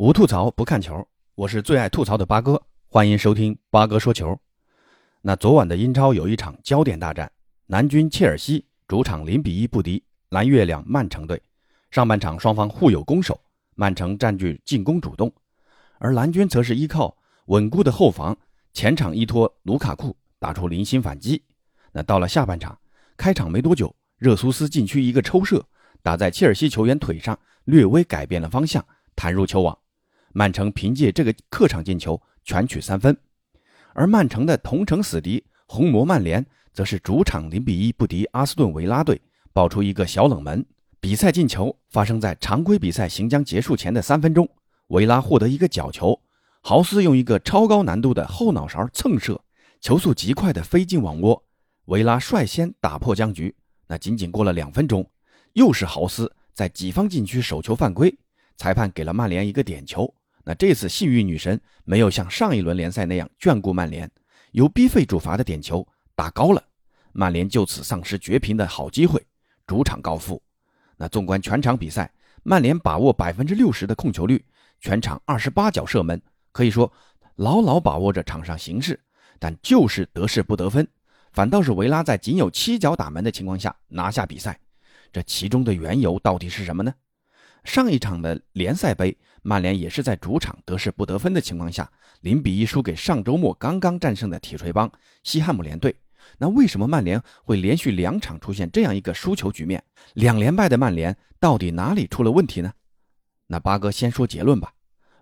无吐槽不看球，我是最爱吐槽的八哥，欢迎收听八哥说球。那昨晚的英超有一场焦点大战，南军切尔西主场零比一不敌蓝月亮曼城队。上半场双方互有攻守，曼城占据进攻主动，而蓝军则是依靠稳固的后防，前场依托卢卡库打出零星反击。那到了下半场，开场没多久，热苏斯禁区一个抽射打在切尔西球员腿上，略微改变了方向，弹入球网。曼城凭借这个客场进球全取三分，而曼城的同城死敌红魔曼联则是主场零比一不敌阿斯顿维拉队，爆出一个小冷门。比赛进球发生在常规比赛行将结束前的三分钟，维拉获得一个角球，豪斯用一个超高难度的后脑勺蹭射，球速极快的飞进网窝，维拉率先打破僵局。那仅仅过了两分钟，又是豪斯在己方禁区手球犯规，裁判给了曼联一个点球。那这次幸运女神没有像上一轮联赛那样眷顾曼联，由 B 费主罚的点球打高了，曼联就此丧失绝平的好机会，主场告负。那纵观全场比赛，曼联把握百分之六十的控球率，全场二十八脚射门，可以说牢牢把握着场上形势，但就是得势不得分，反倒是维拉在仅有七脚打门的情况下拿下比赛，这其中的缘由到底是什么呢？上一场的联赛杯，曼联也是在主场得势不得分的情况下，零比一输给上周末刚刚战胜的铁锤帮西汉姆联队。那为什么曼联会连续两场出现这样一个输球局面？两连败的曼联到底哪里出了问题呢？那八哥先说结论吧。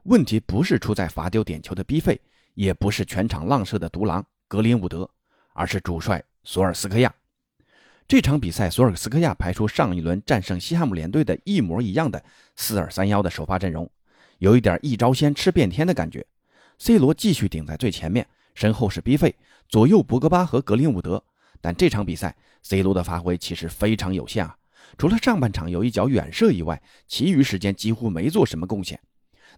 问题不是出在罚丢点球的逼费，也不是全场浪射的独狼格林伍德，而是主帅索尔斯克亚。这场比赛，索尔斯克亚排出上一轮战胜西汉姆联队的一模一样的四二三幺的首发阵容，有一点一招鲜吃遍天的感觉。C 罗继续顶在最前面，身后是 B 费，左右博格巴和格林伍德。但这场比赛，C 罗的发挥其实非常有限啊，除了上半场有一脚远射以外，其余时间几乎没做什么贡献。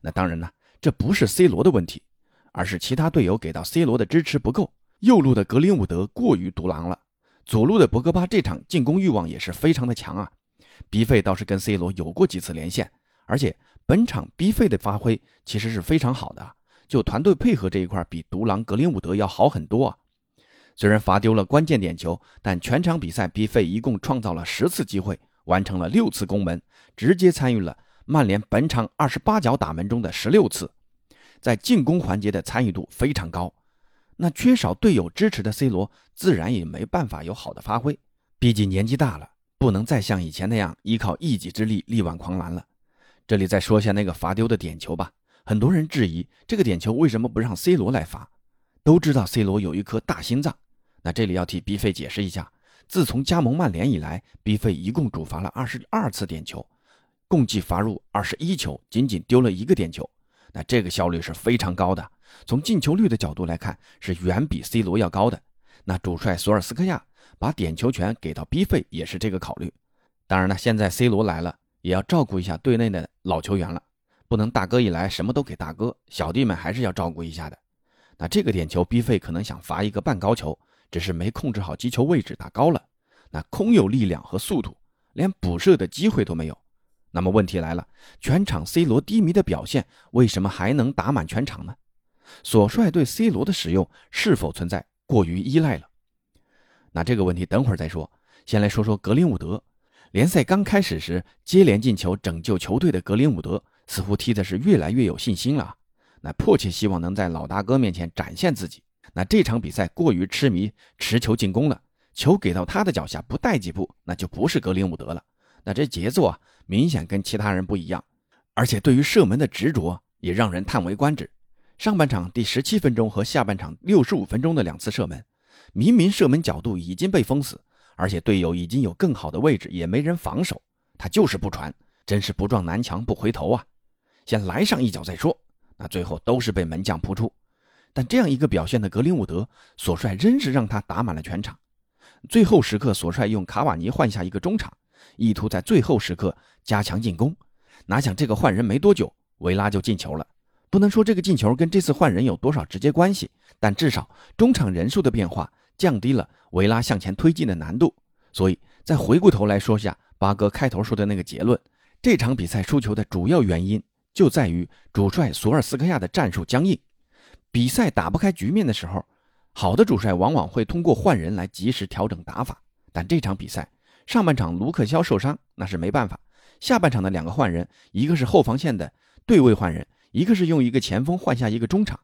那当然呢，这不是 C 罗的问题，而是其他队友给到 C 罗的支持不够，右路的格林伍德过于独狼了。左路的博格巴这场进攻欲望也是非常的强啊，B 费倒是跟 C 罗有过几次连线，而且本场 B 费的发挥其实是非常好的，就团队配合这一块比独狼格林伍德要好很多啊。虽然罚丢了关键点球，但全场比赛 B 费一共创造了十次机会，完成了六次攻门，直接参与了曼联本场二十八脚打门中的十六次，在进攻环节的参与度非常高。那缺少队友支持的 C 罗，自然也没办法有好的发挥。毕竟年纪大了，不能再像以前那样依靠一己之力力挽狂澜了。这里再说下那个罚丢的点球吧。很多人质疑这个点球为什么不让 C 罗来罚？都知道 C 罗有一颗大心脏。那这里要替 B 费解释一下：自从加盟曼联以来，B 费一共主罚了二十二次点球，共计罚入二十一球，仅仅丢了一个点球。那这个效率是非常高的。从进球率的角度来看，是远比 C 罗要高的。那主帅索尔斯克亚把点球权给到 B 费，也是这个考虑。当然了，现在 C 罗来了，也要照顾一下队内的老球员了，不能大哥一来什么都给大哥，小弟们还是要照顾一下的。那这个点球，B 费可能想罚一个半高球，只是没控制好击球位置，打高了。那空有力量和速度，连补射的机会都没有。那么问题来了，全场 C 罗低迷的表现，为什么还能打满全场呢？索帅对 C 罗的使用是否存在过于依赖了？那这个问题等会儿再说。先来说说格林伍德。联赛刚开始时接连进球拯救球队的格林伍德，似乎踢的是越来越有信心了。那迫切希望能在老大哥面前展现自己。那这场比赛过于痴迷持球进攻了，球给到他的脚下不带几步，那就不是格林伍德了。那这节奏啊，明显跟其他人不一样，而且对于射门的执着也让人叹为观止。上半场第十七分钟和下半场六十五分钟的两次射门，明明射门角度已经被封死，而且队友已经有更好的位置，也没人防守，他就是不传，真是不撞南墙不回头啊！先来上一脚再说。那最后都是被门将扑出。但这样一个表现的格林伍德，索帅仍是让他打满了全场。最后时刻，索帅用卡瓦尼换下一个中场，意图在最后时刻加强进攻。哪想这个换人没多久，维拉就进球了。不能说这个进球跟这次换人有多少直接关系，但至少中场人数的变化降低了维拉向前推进的难度。所以，再回过头来说下八哥开头说的那个结论：这场比赛输球的主要原因就在于主帅索尔斯克亚的战术僵硬。比赛打不开局面的时候，好的主帅往往会通过换人来及时调整打法。但这场比赛上半场卢克肖受伤，那是没办法。下半场的两个换人，一个是后防线的对位换人，一个是用一个前锋换下一个中场，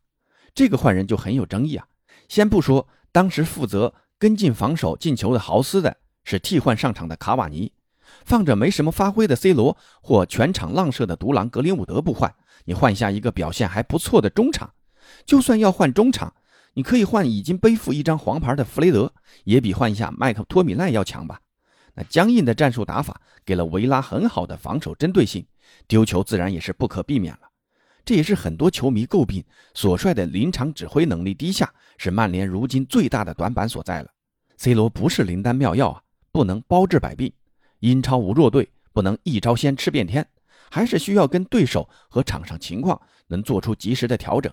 这个换人就很有争议啊。先不说当时负责跟进防守进球的豪斯的是替换上场的卡瓦尼，放着没什么发挥的 C 罗或全场浪射的独狼格林伍德不换，你换下一个表现还不错的中场，就算要换中场，你可以换已经背负一张黄牌的弗雷德，也比换一下麦克托米奈要强吧。那僵硬的战术打法给了维拉很好的防守针对性，丢球自然也是不可避免了。这也是很多球迷诟病索帅的临场指挥能力低下，是曼联如今最大的短板所在了。C 罗不是灵丹妙药啊，不能包治百病。英超无弱队，不能一招鲜吃遍天，还是需要跟对手和场上情况能做出及时的调整。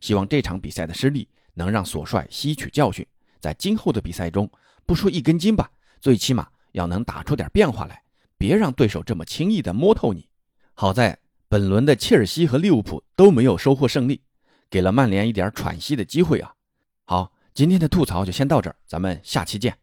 希望这场比赛的失利能让索帅吸取教训，在今后的比赛中，不说一根筋吧，最起码。要能打出点变化来，别让对手这么轻易的摸透你。好在本轮的切尔西和利物浦都没有收获胜利，给了曼联一点喘息的机会啊。好，今天的吐槽就先到这儿，咱们下期见。